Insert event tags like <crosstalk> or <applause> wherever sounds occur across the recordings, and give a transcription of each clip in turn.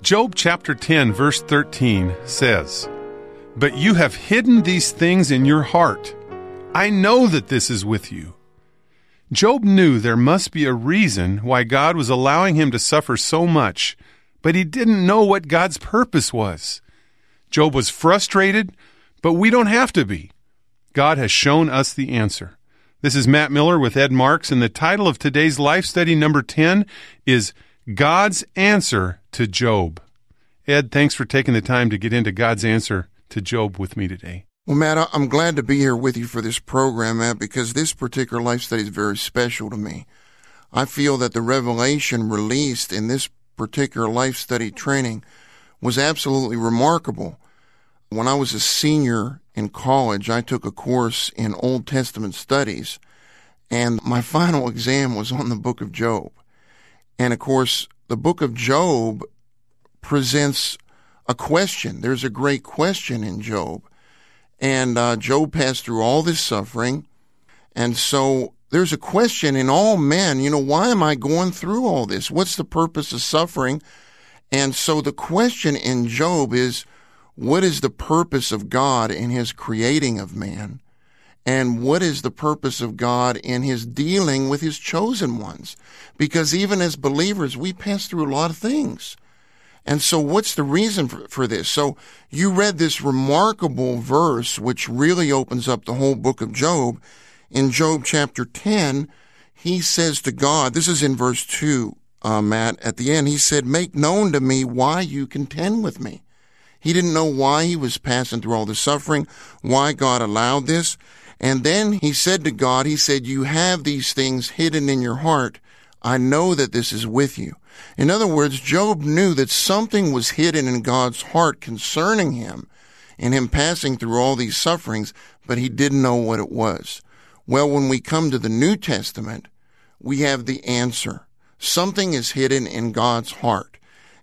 Job chapter 10, verse 13 says, But you have hidden these things in your heart. I know that this is with you. Job knew there must be a reason why God was allowing him to suffer so much, but he didn't know what God's purpose was. Job was frustrated, but we don't have to be. God has shown us the answer. This is Matt Miller with Ed Marks, and the title of today's life study number 10 is God's Answer to Job. Ed, thanks for taking the time to get into God's answer to Job with me today. Well, Matt, I'm glad to be here with you for this program, Matt, because this particular life study is very special to me. I feel that the revelation released in this particular life study training was absolutely remarkable. When I was a senior in college, I took a course in Old Testament studies, and my <laughs> final exam was on the book of Job. And of course, the book of Job presents a question. There's a great question in Job. And uh, Job passed through all this suffering. And so there's a question in all men, you know, why am I going through all this? What's the purpose of suffering? And so the question in Job is, what is the purpose of God in his creating of man? And what is the purpose of God in his dealing with his chosen ones? Because even as believers, we pass through a lot of things. And so what's the reason for, for, this? So you read this remarkable verse, which really opens up the whole book of Job. In Job chapter 10, he says to God, this is in verse 2, uh, Matt, at the end, he said, make known to me why you contend with me. He didn't know why he was passing through all the suffering, why God allowed this. And then he said to God, he said, you have these things hidden in your heart. I know that this is with you. In other words, Job knew that something was hidden in God's heart concerning him and him passing through all these sufferings, but he didn't know what it was. Well, when we come to the New Testament, we have the answer. Something is hidden in God's heart.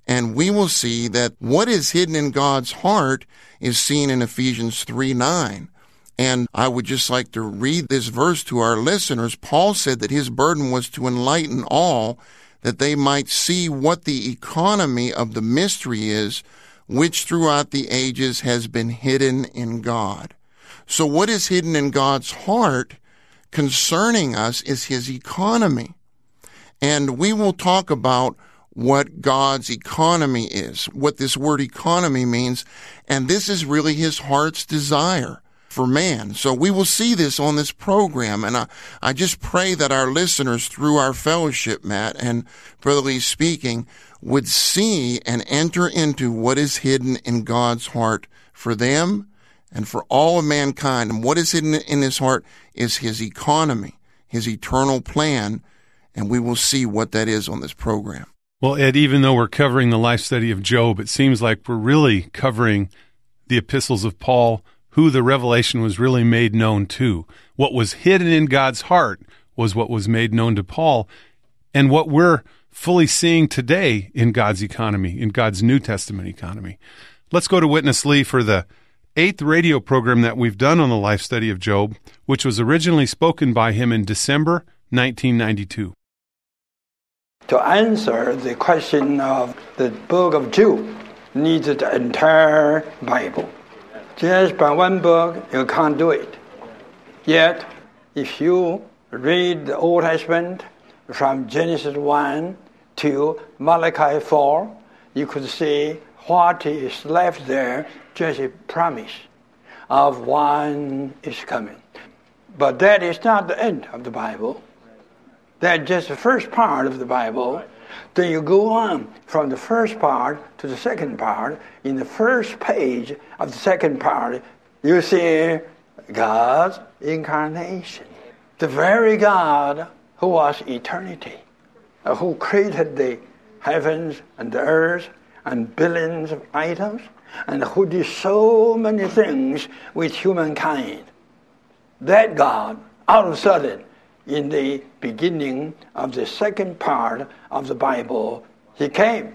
And we will see that what is hidden in God's heart is seen in Ephesians 3 9 and I would just like to read this verse to our listeners. Paul said that his burden was to enlighten all that they might see what the economy of the mystery is, which throughout the ages has been hidden in God. So what is hidden in God's heart concerning us is his economy. And we will talk about what God's economy is, what this word economy means. And this is really his heart's desire for man. So we will see this on this program. And I, I just pray that our listeners through our fellowship, Matt, and brotherly speaking, would see and enter into what is hidden in God's heart for them and for all of mankind. And what is hidden in his heart is his economy, his eternal plan. And we will see what that is on this program. Well, Ed, even though we're covering the life study of Job, it seems like we're really covering the epistles of Paul who the revelation was really made known to. What was hidden in God's heart was what was made known to Paul, and what we're fully seeing today in God's economy, in God's New Testament economy. Let's go to Witness Lee for the eighth radio program that we've done on the life study of Job, which was originally spoken by him in December 1992. To answer the question of the book of Job needs the entire Bible. Just by one book, you can't do it. Yet, if you read the Old Testament from Genesis 1 to Malachi 4, you could see what is left there just a promise of one is coming. But that is not the end of the Bible. That's just the first part of the Bible. Then you go on from the first part to the second part. In the first page of the second part, you see God's incarnation. The very God who was eternity, uh, who created the heavens and the earth and billions of items, and who did so many things with humankind. That God, all of a sudden, in the beginning of the second part of the Bible, He came.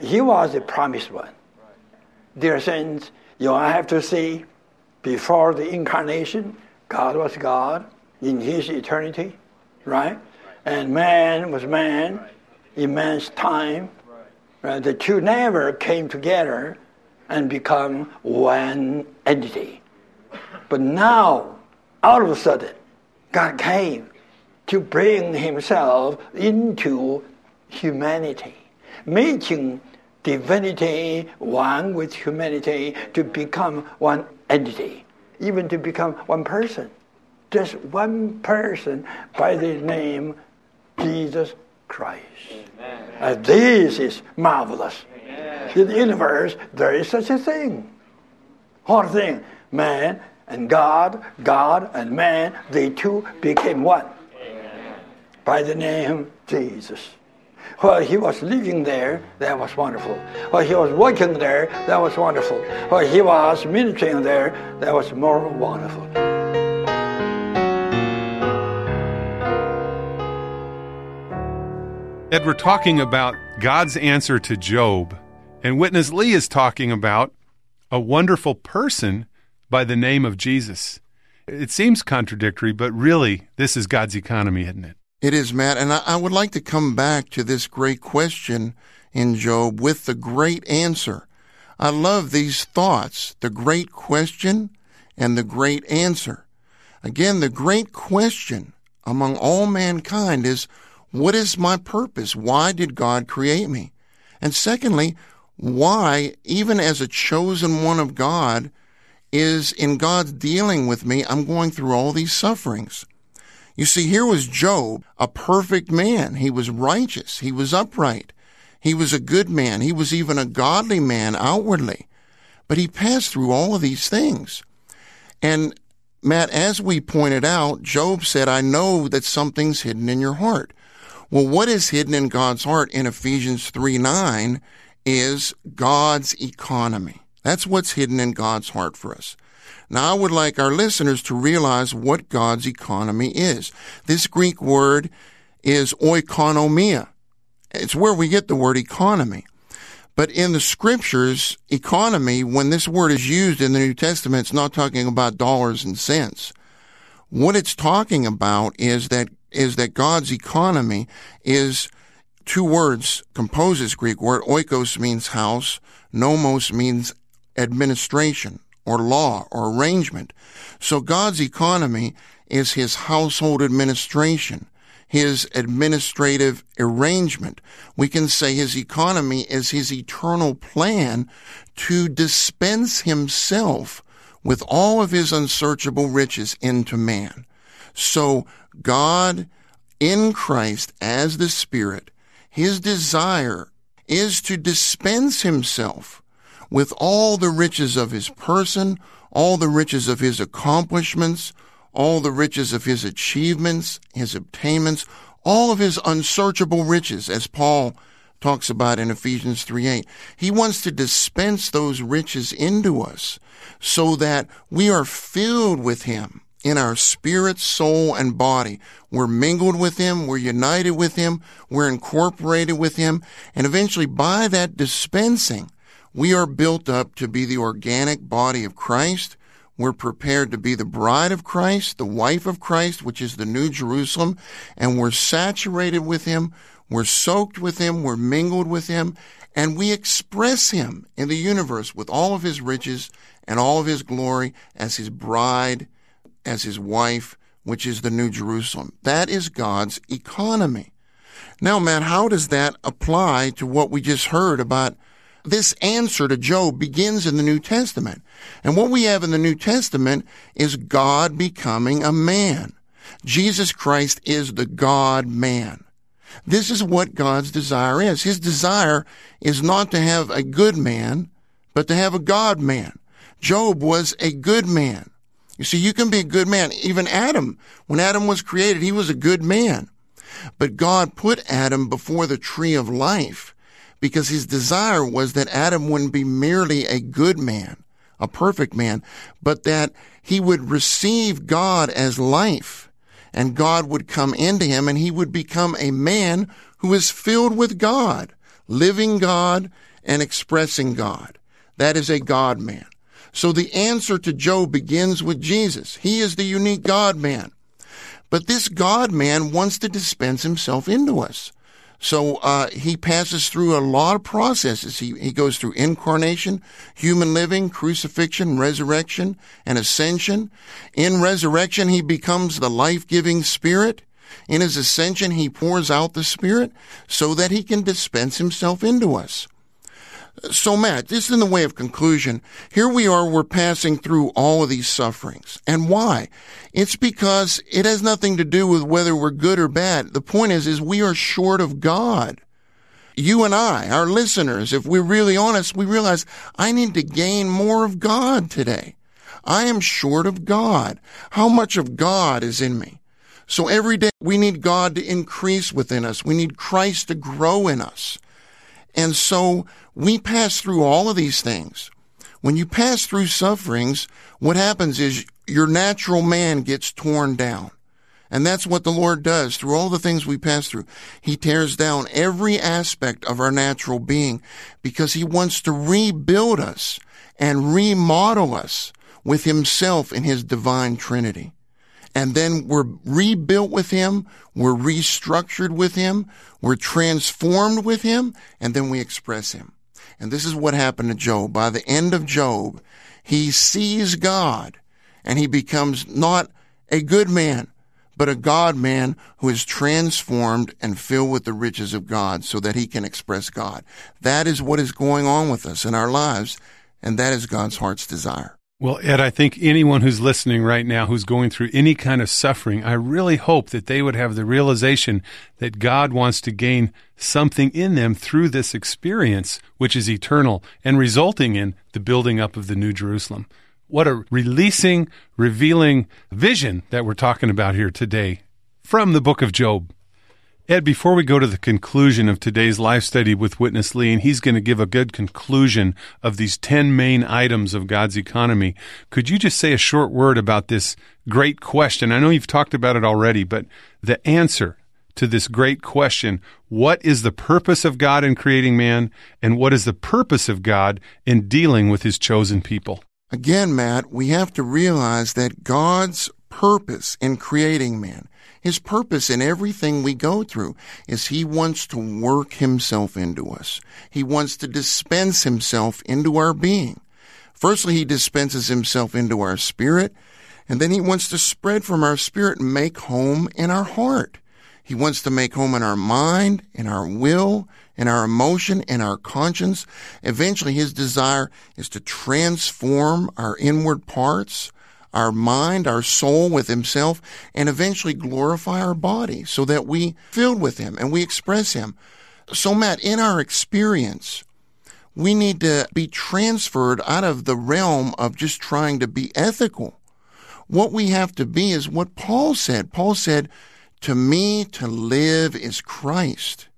He was the promised one. Dear saints, you have to see, before the incarnation, God was God in His eternity, right? And man was man in man's time. Right? The two never came together and become one entity. But now, all of a sudden, God came to bring himself into humanity, making divinity one with humanity to become one entity, even to become one person. Just one person by the name Jesus Christ. And this is marvelous. In the universe, there is such a thing. What thing? Man and God, God and man, they two became one. By the name Jesus. While he was living there, that was wonderful. While he was working there, that was wonderful. While he was ministering there, that was more wonderful. Ed, we're talking about God's answer to Job, and Witness Lee is talking about a wonderful person by the name of Jesus. It seems contradictory, but really, this is God's economy, isn't it? It is, Matt. And I, would like to come back to this great question in Job with the great answer. I love these thoughts the great question and the great answer. Again, the great question among all mankind is what is my purpose? Why did God create me? And secondly, why, even as a chosen one of God, is in God's dealing with me, I'm going through all these sufferings. You see, here was Job, a perfect man. He was righteous. He was upright. He was a good man. He was even a godly man outwardly. But he passed through all of these things. And Matt, as we pointed out, Job said, I know that something's hidden in your heart. Well, what is hidden in God's heart in Ephesians 3 9 is God's economy. That's what's hidden in God's heart for us. Now, I would like our listeners to realize what God's economy is. This Greek word is oikonomia. It's where we get the word economy. But in the scriptures, economy, when this word is used in the New Testament, it's not talking about dollars and cents. What it's talking about is that, is that God's economy is two words composes Greek word. Oikos means house. Nomos means administration or law or arrangement. So God's economy is his household administration, his administrative arrangement. We can say his economy is his eternal plan to dispense himself with all of his unsearchable riches into man. So God in Christ as the Spirit, his desire is to dispense himself with all the riches of his person, all the riches of his accomplishments, all the riches of his achievements, his obtainments, all of his unsearchable riches, as Paul talks about in Ephesians 3 8. He wants to dispense those riches into us so that we are filled with him in our spirit, soul, and body. We're mingled with Him, we're united with Him, we're incorporated with Him, and eventually by that dispensing, we are built up to be the organic body of Christ. We're prepared to be the bride of Christ, the wife of Christ, which is the New Jerusalem, and we're saturated with Him. We're soaked with Him. We're mingled with Him. And we express Him in the universe with all of His riches and all of His glory as His bride, as His wife, which is the New Jerusalem. That is God's economy. Now, Matt, how does that apply to what we just heard about this answer to Job begins in the New Testament. And what we have in the New Testament is God becoming a man. Jesus Christ is the God man. This is what God's desire is. His desire is not to have a good man, but to have a God man. Job was a good man. You see, you can be a good man. Even Adam, when Adam was created, he was a good man. But God put Adam before the tree of life because his desire was that Adam wouldn't be merely a good man, a perfect man, but that he would receive God as life and God would come into him and he would become a man who is filled with God, living God and expressing God. That is a God man. So the answer to Job begins with Jesus. He is the unique God man. But this God man wants to dispense himself into us. So uh, he passes through a lot of processes. He, he goes through incarnation, human living, crucifixion, resurrection, and ascension. In resurrection, he becomes the life-giving spirit. In his ascension, he pours out the spirit so that he can dispense himself into us. So, Matt, just in the way of conclusion, here we are, we're passing through all of these sufferings. And why? It's because it has nothing to do with whether we're good or bad. The point is, is we are short of God. You and I, our listeners, if we're really honest, we realize I need to gain more of God today. I am short of God. How much of God is in me? So every day we need God to increase within us. We need Christ to grow in us. And so we pass through all of these things. When you pass through sufferings, what happens is your natural man gets torn down. And that's what the Lord does through all the things we pass through. He tears down every aspect of our natural being because he wants to rebuild us and remodel us with himself in his divine trinity and then we're rebuilt with him, we're restructured with him, we're transformed with him, and then we express him. And this is what happened to Job. By the end of Job, he sees God and he becomes not a good man, but a God man who is transformed and filled with the riches of God so that he can express God. That is what is going on with us in our lives, and that is God's heart's desire. Well, Ed, I think anyone who's listening right now who's going through any kind of suffering, I really hope that they would have the realization that God wants to gain something in them through this experience, which is eternal and resulting in the building up of the New Jerusalem. What a releasing, revealing vision that we're talking about here today from the book of Job. Ed, before we go to the conclusion of today's life study with Witness Lee, and he's going to give a good conclusion of these 10 main items of God's economy, could you just say a short word about this great question? I know you've talked about it already, but the answer to this great question what is the purpose of God in creating man, and what is the purpose of God in dealing with his chosen people? Again, Matt, we have to realize that God's purpose in creating man his purpose in everything we go through is He wants to work Himself into us. He wants to dispense Himself into our being. Firstly, He dispenses Himself into our spirit, and then He wants to spread from our spirit and make home in our heart. He wants to make home in our mind, in our will, in our emotion, in our conscience. Eventually, His desire is to transform our inward parts our mind, our soul with himself, and eventually glorify our body so that we filled with him and we express him. So Matt, in our experience, we need to be transferred out of the realm of just trying to be ethical. What we have to be is what Paul said. Paul said, to me to live is Christ.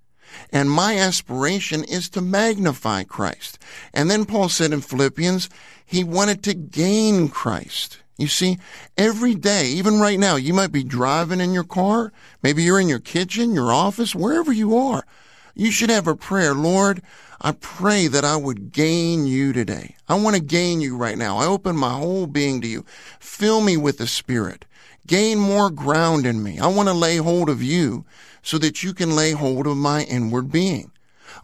And my aspiration is to magnify Christ. And then Paul said in Philippians, he wanted to gain Christ. You see, every day, even right now, you might be driving in your car. Maybe you're in your kitchen, your office, wherever you are. You should have a prayer. Lord, I pray that I would gain you today. I want to gain you right now. I open my whole being to you. Fill me with the Spirit. Gain more ground in me. I want to lay hold of you so that you can lay hold of my inward being.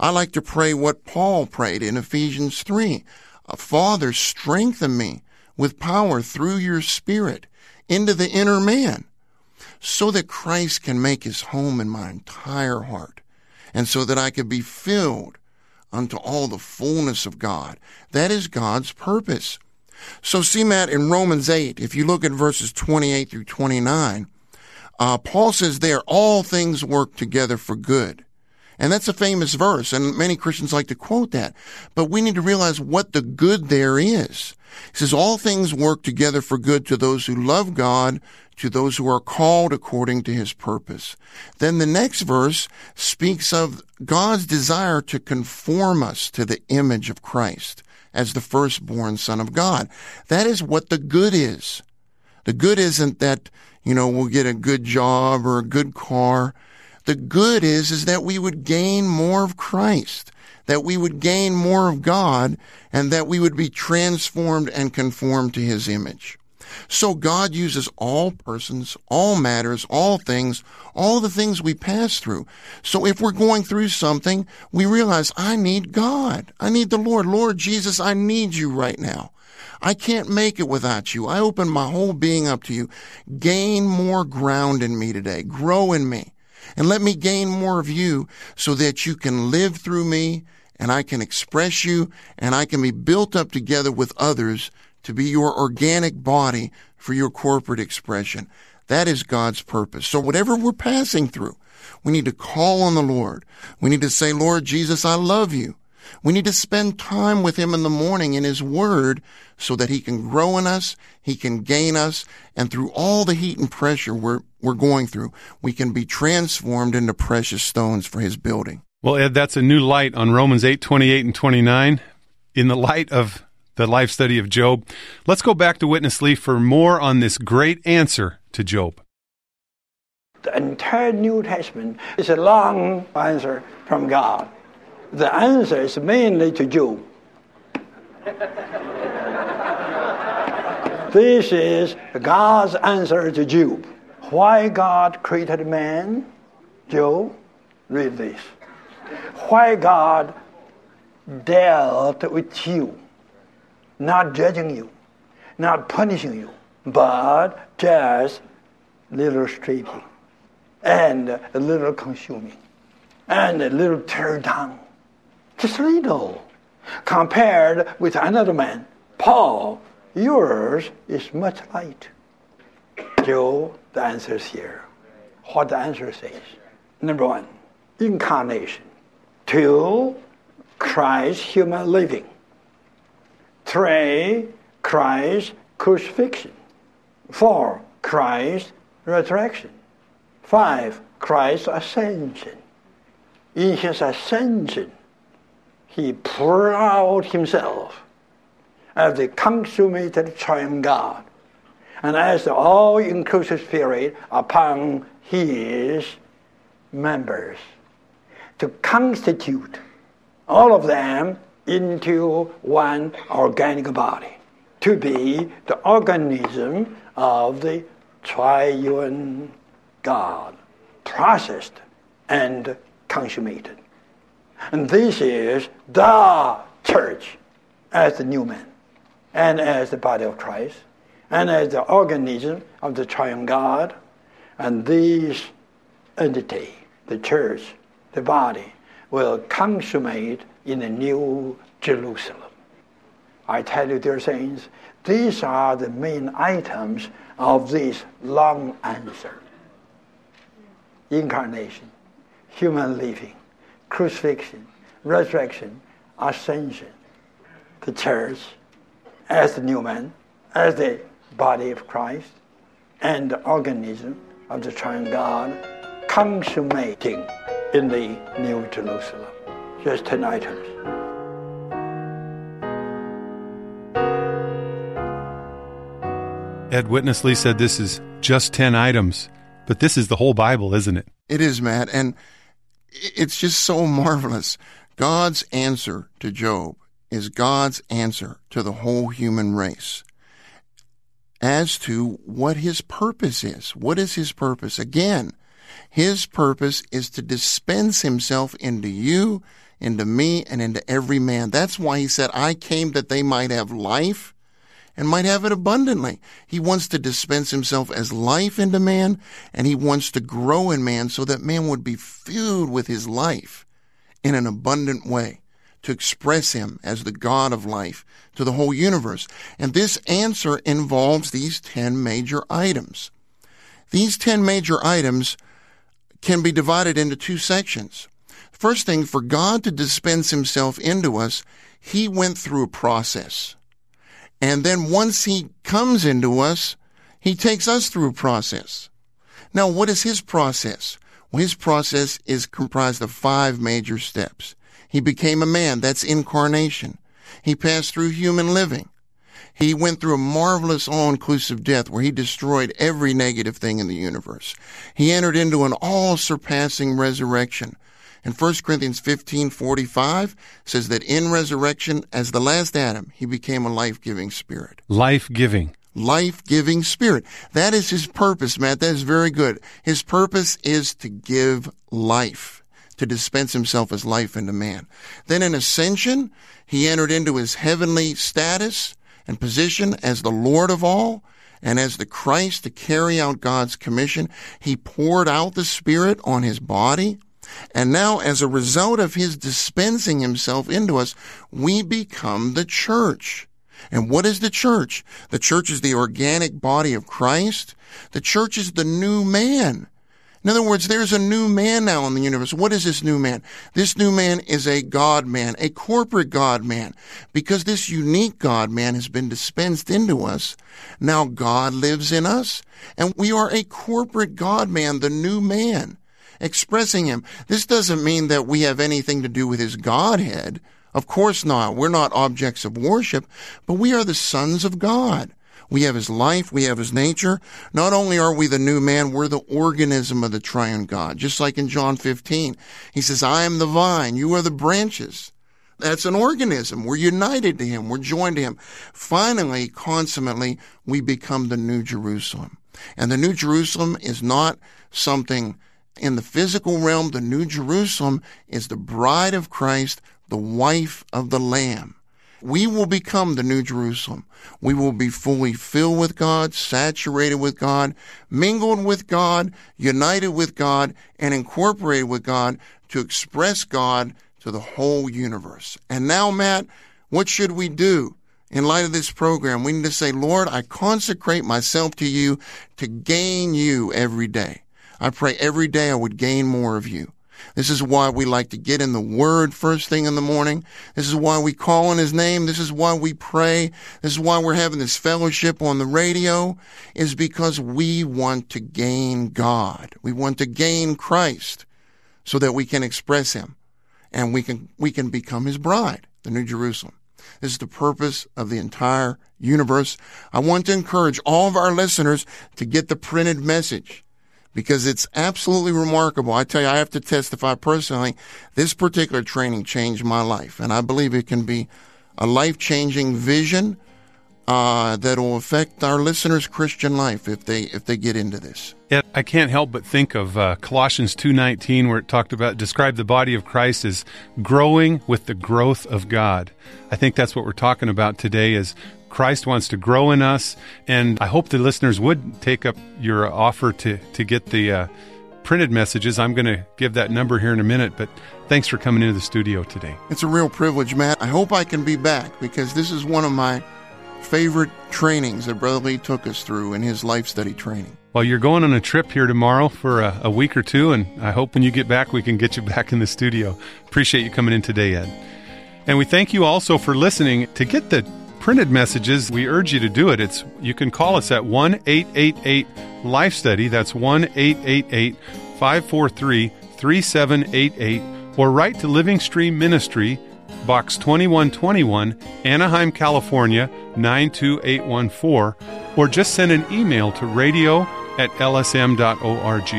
I like to pray what Paul prayed in Ephesians 3. Father, strengthen me with power through your spirit into the inner man so that Christ can make his home in my entire heart and so that I can be filled unto all the fullness of God. That is God's purpose. So see, Matt, in Romans 8, if you look at verses 28 through 29, uh, Paul says there, all things work together for good. And that's a famous verse, and many Christians like to quote that. But we need to realize what the good there is. He says, all things work together for good to those who love God, to those who are called according to his purpose. Then the next verse speaks of God's desire to conform us to the image of Christ as the firstborn son of God. That is what the good is. The good isn't that, you know, we'll get a good job or a good car. The good is, is that we would gain more of Christ, that we would gain more of God, and that we would be transformed and conformed to his image. So God uses all persons, all matters, all things, all the things we pass through. So if we're going through something, we realize I need God. I need the Lord. Lord Jesus, I need you right now. I can't make it without you. I open my whole being up to you. Gain more ground in me today. Grow in me. And let me gain more of you so that you can live through me and I can express you and I can be built up together with others to be your organic body for your corporate expression. That is God's purpose. So whatever we're passing through, we need to call on the Lord. We need to say, Lord Jesus, I love you. We need to spend time with Him in the morning in His Word so that He can grow in us, He can gain us, and through all the heat and pressure we're, we're going through, we can be transformed into precious stones for His building. Well, Ed, that's a new light on Romans 8, 28 and 29. In the light of the life study of Job, let's go back to Witness Lee for more on this great answer to Job. The entire New Testament is a long answer from God. The answer is mainly to Job. this is God's answer to Job. Why God created man? Job, read this. Why God dealt with you, not judging you, not punishing you, but just little stripping and a little consuming and a little tear down. Just little. Compared with another man, Paul, yours is much light. Joe, the answer is here. What the answer says. Number one, incarnation. Two, Christ human living. Three, Christ crucifixion. Four, Christ resurrection. Five, Christ ascension. In his ascension, he out himself as the consummated triune God and as the all inclusive spirit upon his members to constitute all of them into one organic body, to be the organism of the triune God, processed and consummated. And this is the church as the new man, and as the body of Christ, and as the organism of the triune God. And this entity, the church, the body, will consummate in the new Jerusalem. I tell you, dear saints, these are the main items of this long answer incarnation, human living, crucifixion, resurrection, ascension, the church as the new man, as the body of Christ, and the organism of the triune God consummating in the New Jerusalem. Just 10 items. Ed Witness Lee said this is just 10 items, but this is the whole Bible, isn't it? It is, Matt. And it's just so marvelous. God's answer to Job is God's answer to the whole human race as to what his purpose is. What is his purpose? Again, his purpose is to dispense himself into you, into me, and into every man. That's why he said, I came that they might have life and might have it abundantly. He wants to dispense himself as life into man, and he wants to grow in man so that man would be filled with his life in an abundant way to express him as the God of life to the whole universe. And this answer involves these 10 major items. These 10 major items can be divided into two sections. First thing, for God to dispense himself into us, he went through a process. And then once he comes into us, he takes us through a process. Now, what is his process? Well, his process is comprised of five major steps. He became a man. That's incarnation. He passed through human living. He went through a marvelous all-inclusive death where he destroyed every negative thing in the universe. He entered into an all-surpassing resurrection. And 1 Corinthians 15:45 says that in resurrection as the last Adam, he became a life-giving spirit. Life-giving. Life-giving spirit. That is his purpose, Matt. That is very good. His purpose is to give life to dispense himself as life into man. Then in ascension, he entered into his heavenly status and position as the Lord of all and as the Christ to carry out God's commission. He poured out the Spirit on his body. And now, as a result of his dispensing himself into us, we become the church. And what is the church? The church is the organic body of Christ. The church is the new man. In other words, there's a new man now in the universe. What is this new man? This new man is a God man, a corporate God man. Because this unique God man has been dispensed into us, now God lives in us, and we are a corporate God man, the new man, expressing him. This doesn't mean that we have anything to do with his Godhead. Of course not. We're not objects of worship, but we are the sons of God. We have his life. We have his nature. Not only are we the new man, we're the organism of the triune God. Just like in John 15, he says, I am the vine. You are the branches. That's an organism. We're united to him. We're joined to him. Finally, consummately, we become the new Jerusalem. And the new Jerusalem is not something in the physical realm. The new Jerusalem is the bride of Christ, the wife of the Lamb we will become the New Jerusalem. We will be fully filled with God, saturated with God, mingled with God, united with God, and incorporated with God to express God to the whole universe. And now, Matt, what should we do? In light of this program, we need to say, Lord, I consecrate myself to you to gain you every day. I pray every day I would gain more of you. This is why we like to get in the Word first thing in the morning. This is why we call on His name. This is why we pray. This is why we're having this fellowship on the radio, is because we want to gain God. We want to gain Christ so that we can express Him and we can, we can become His bride, the New Jerusalem. This is the purpose of the entire universe. I want to encourage all of our listeners to get the printed message because it's absolutely remarkable. I tell you, I have to testify personally. This particular training changed my life, and I believe it can be a life changing vision uh, that will affect our listeners' Christian life if they if they get into this. Yeah, I can't help but think of uh, Colossians two nineteen, where it talked about described the body of Christ as growing with the growth of God. I think that's what we're talking about today. Is Christ wants to grow in us. And I hope the listeners would take up your offer to, to get the uh, printed messages. I'm going to give that number here in a minute, but thanks for coming into the studio today. It's a real privilege, Matt. I hope I can be back because this is one of my favorite trainings that Brother Lee took us through in his life study training. Well, you're going on a trip here tomorrow for a, a week or two, and I hope when you get back, we can get you <laughs> back in the studio. Appreciate you coming in today, Ed. And we thank you also for listening. To get the printed messages, we urge you to do it. It's you can call us at 1-888 Life Study. That's 1-888-543-3788 or write to Living Stream Ministry, Box 2121, Anaheim, California 92814 or just send an email to radio at lsm.org.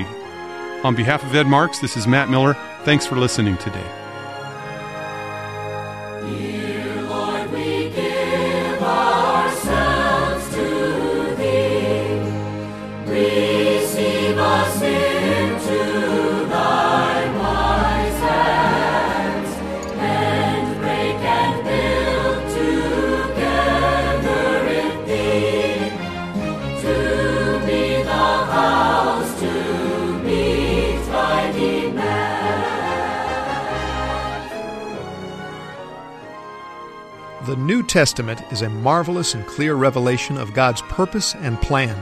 On behalf of Ed Marks, this is Matt Miller. Thanks for listening today. Testament is a marvelous and clear revelation of God's purpose and plan.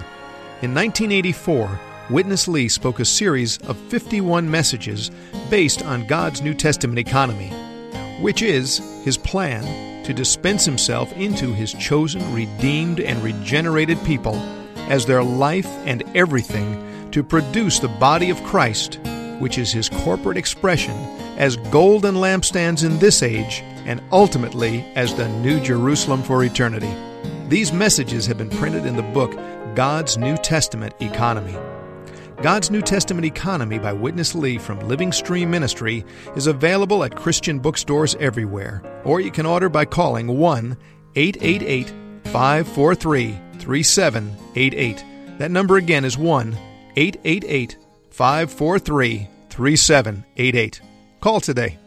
In 1984, Witness Lee spoke a series of 51 messages based on God's New Testament economy, which is his plan to dispense himself into his chosen, redeemed, and regenerated people as their life and everything to produce the body of Christ, which is his corporate expression as golden lampstands in this age and ultimately as the New Jerusalem for eternity. These messages have been printed in the book God's New Testament Economy. God's New Testament Economy by Witness Lee from Living Stream Ministry is available at Christian bookstores everywhere, or you can order by calling 1 888 543 3788. That number again is 1 888 543 3788. Call today.